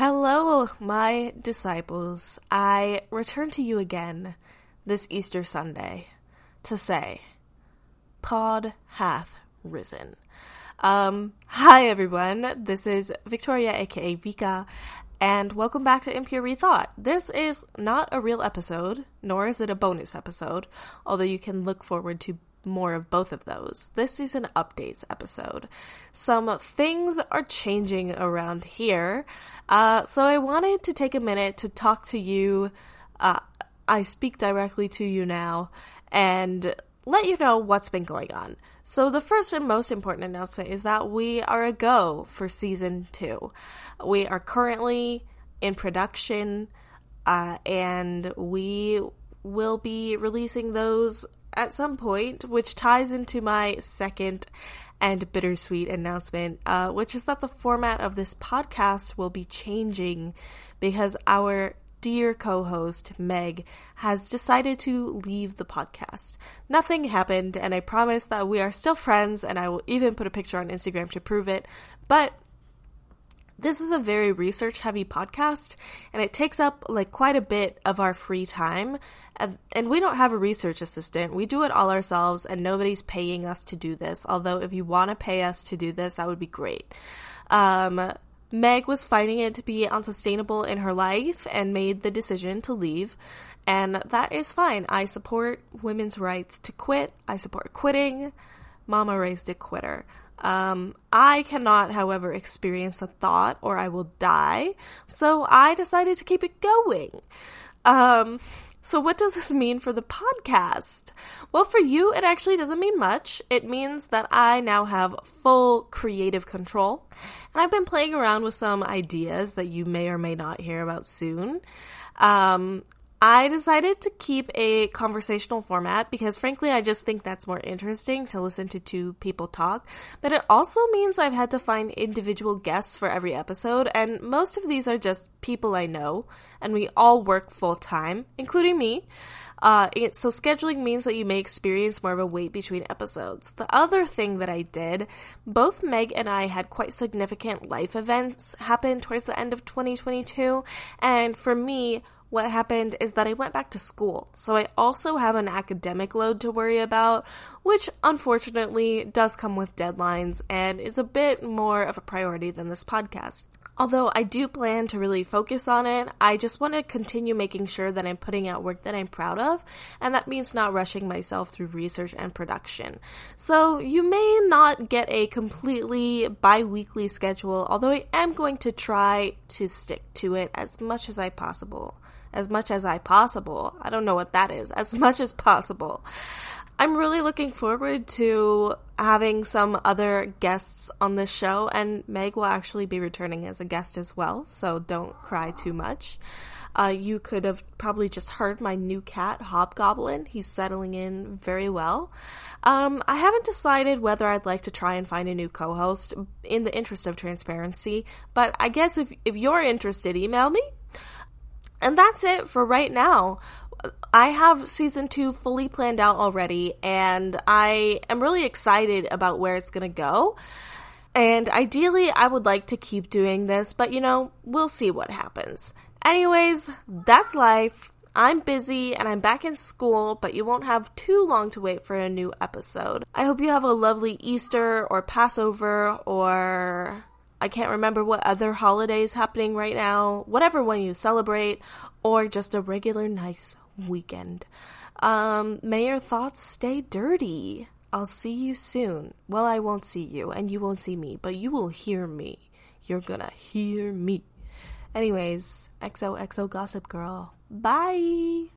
Hello, my disciples. I return to you again this Easter Sunday to say, Pod hath risen. Um, hi everyone. This is Victoria, aka Vika, and welcome back to Impure Rethought. This is not a real episode, nor is it a bonus episode, although you can look forward to more of both of those. This is an updates episode. Some things are changing around here, uh, so I wanted to take a minute to talk to you. Uh, I speak directly to you now and let you know what's been going on. So, the first and most important announcement is that we are a go for season two. We are currently in production uh, and we will be releasing those at some point, which ties into my second and bittersweet announcement, uh, which is that the format of this podcast will be changing because our dear co host, Meg, has decided to leave the podcast. Nothing happened, and I promise that we are still friends, and I will even put a picture on Instagram to prove it. But this is a very research heavy podcast and it takes up like quite a bit of our free time. And, we don't have a research assistant. We do it all ourselves and nobody's paying us to do this. Although if you want to pay us to do this that would be great. Um, meg was finding it to be unsustainable in her life and made the decision to leave. And that is fine. I support women's rights to quit. I support quitting. Mama raised a quitter um, I cannot, however, experience a thought or I will die, so I decided to keep it going. Um, so, what does this mean for the podcast? Well, for you, it actually doesn't mean much. It means that I now have full creative control, and I've been playing around with some ideas that you may or may not hear about soon. Um, I decided to keep a conversational format because, frankly, I just think that's more interesting to listen to two people talk. But it also means I've had to find individual guests for every episode, and most of these are just people I know, and we all work full time, including me. Uh, it, so scheduling means that you may experience more of a wait between episodes. The other thing that I did, both Meg and I had quite significant life events happen towards the end of 2022, and for me, what happened is that I went back to school. So I also have an academic load to worry about, which unfortunately does come with deadlines and is a bit more of a priority than this podcast. Although I do plan to really focus on it, I just want to continue making sure that I'm putting out work that I'm proud of, and that means not rushing myself through research and production. So you may not get a completely bi weekly schedule, although I am going to try to stick to it as much as I possible as much as I possible. I don't know what that is. As much as possible. I'm really looking forward to having some other guests on this show, and Meg will actually be returning as a guest as well, so don't cry too much. Uh, you could have probably just heard my new cat, Hobgoblin. He's settling in very well. Um, I haven't decided whether I'd like to try and find a new co host in the interest of transparency, but I guess if, if you're interested, email me and that's it for right now. I have season two fully planned out already, and I am really excited about where it's going to go. And ideally, I would like to keep doing this, but you know, we'll see what happens. Anyways, that's life. I'm busy and I'm back in school, but you won't have too long to wait for a new episode. I hope you have a lovely Easter or Passover or I can't remember what other holidays happening right now, whatever one you celebrate, or just a regular nice weekend. Um, may your thoughts stay dirty. I'll see you soon. Well, I won't see you, and you won't see me, but you will hear me. You're gonna hear me. Anyways, XOXO Gossip Girl. Bye!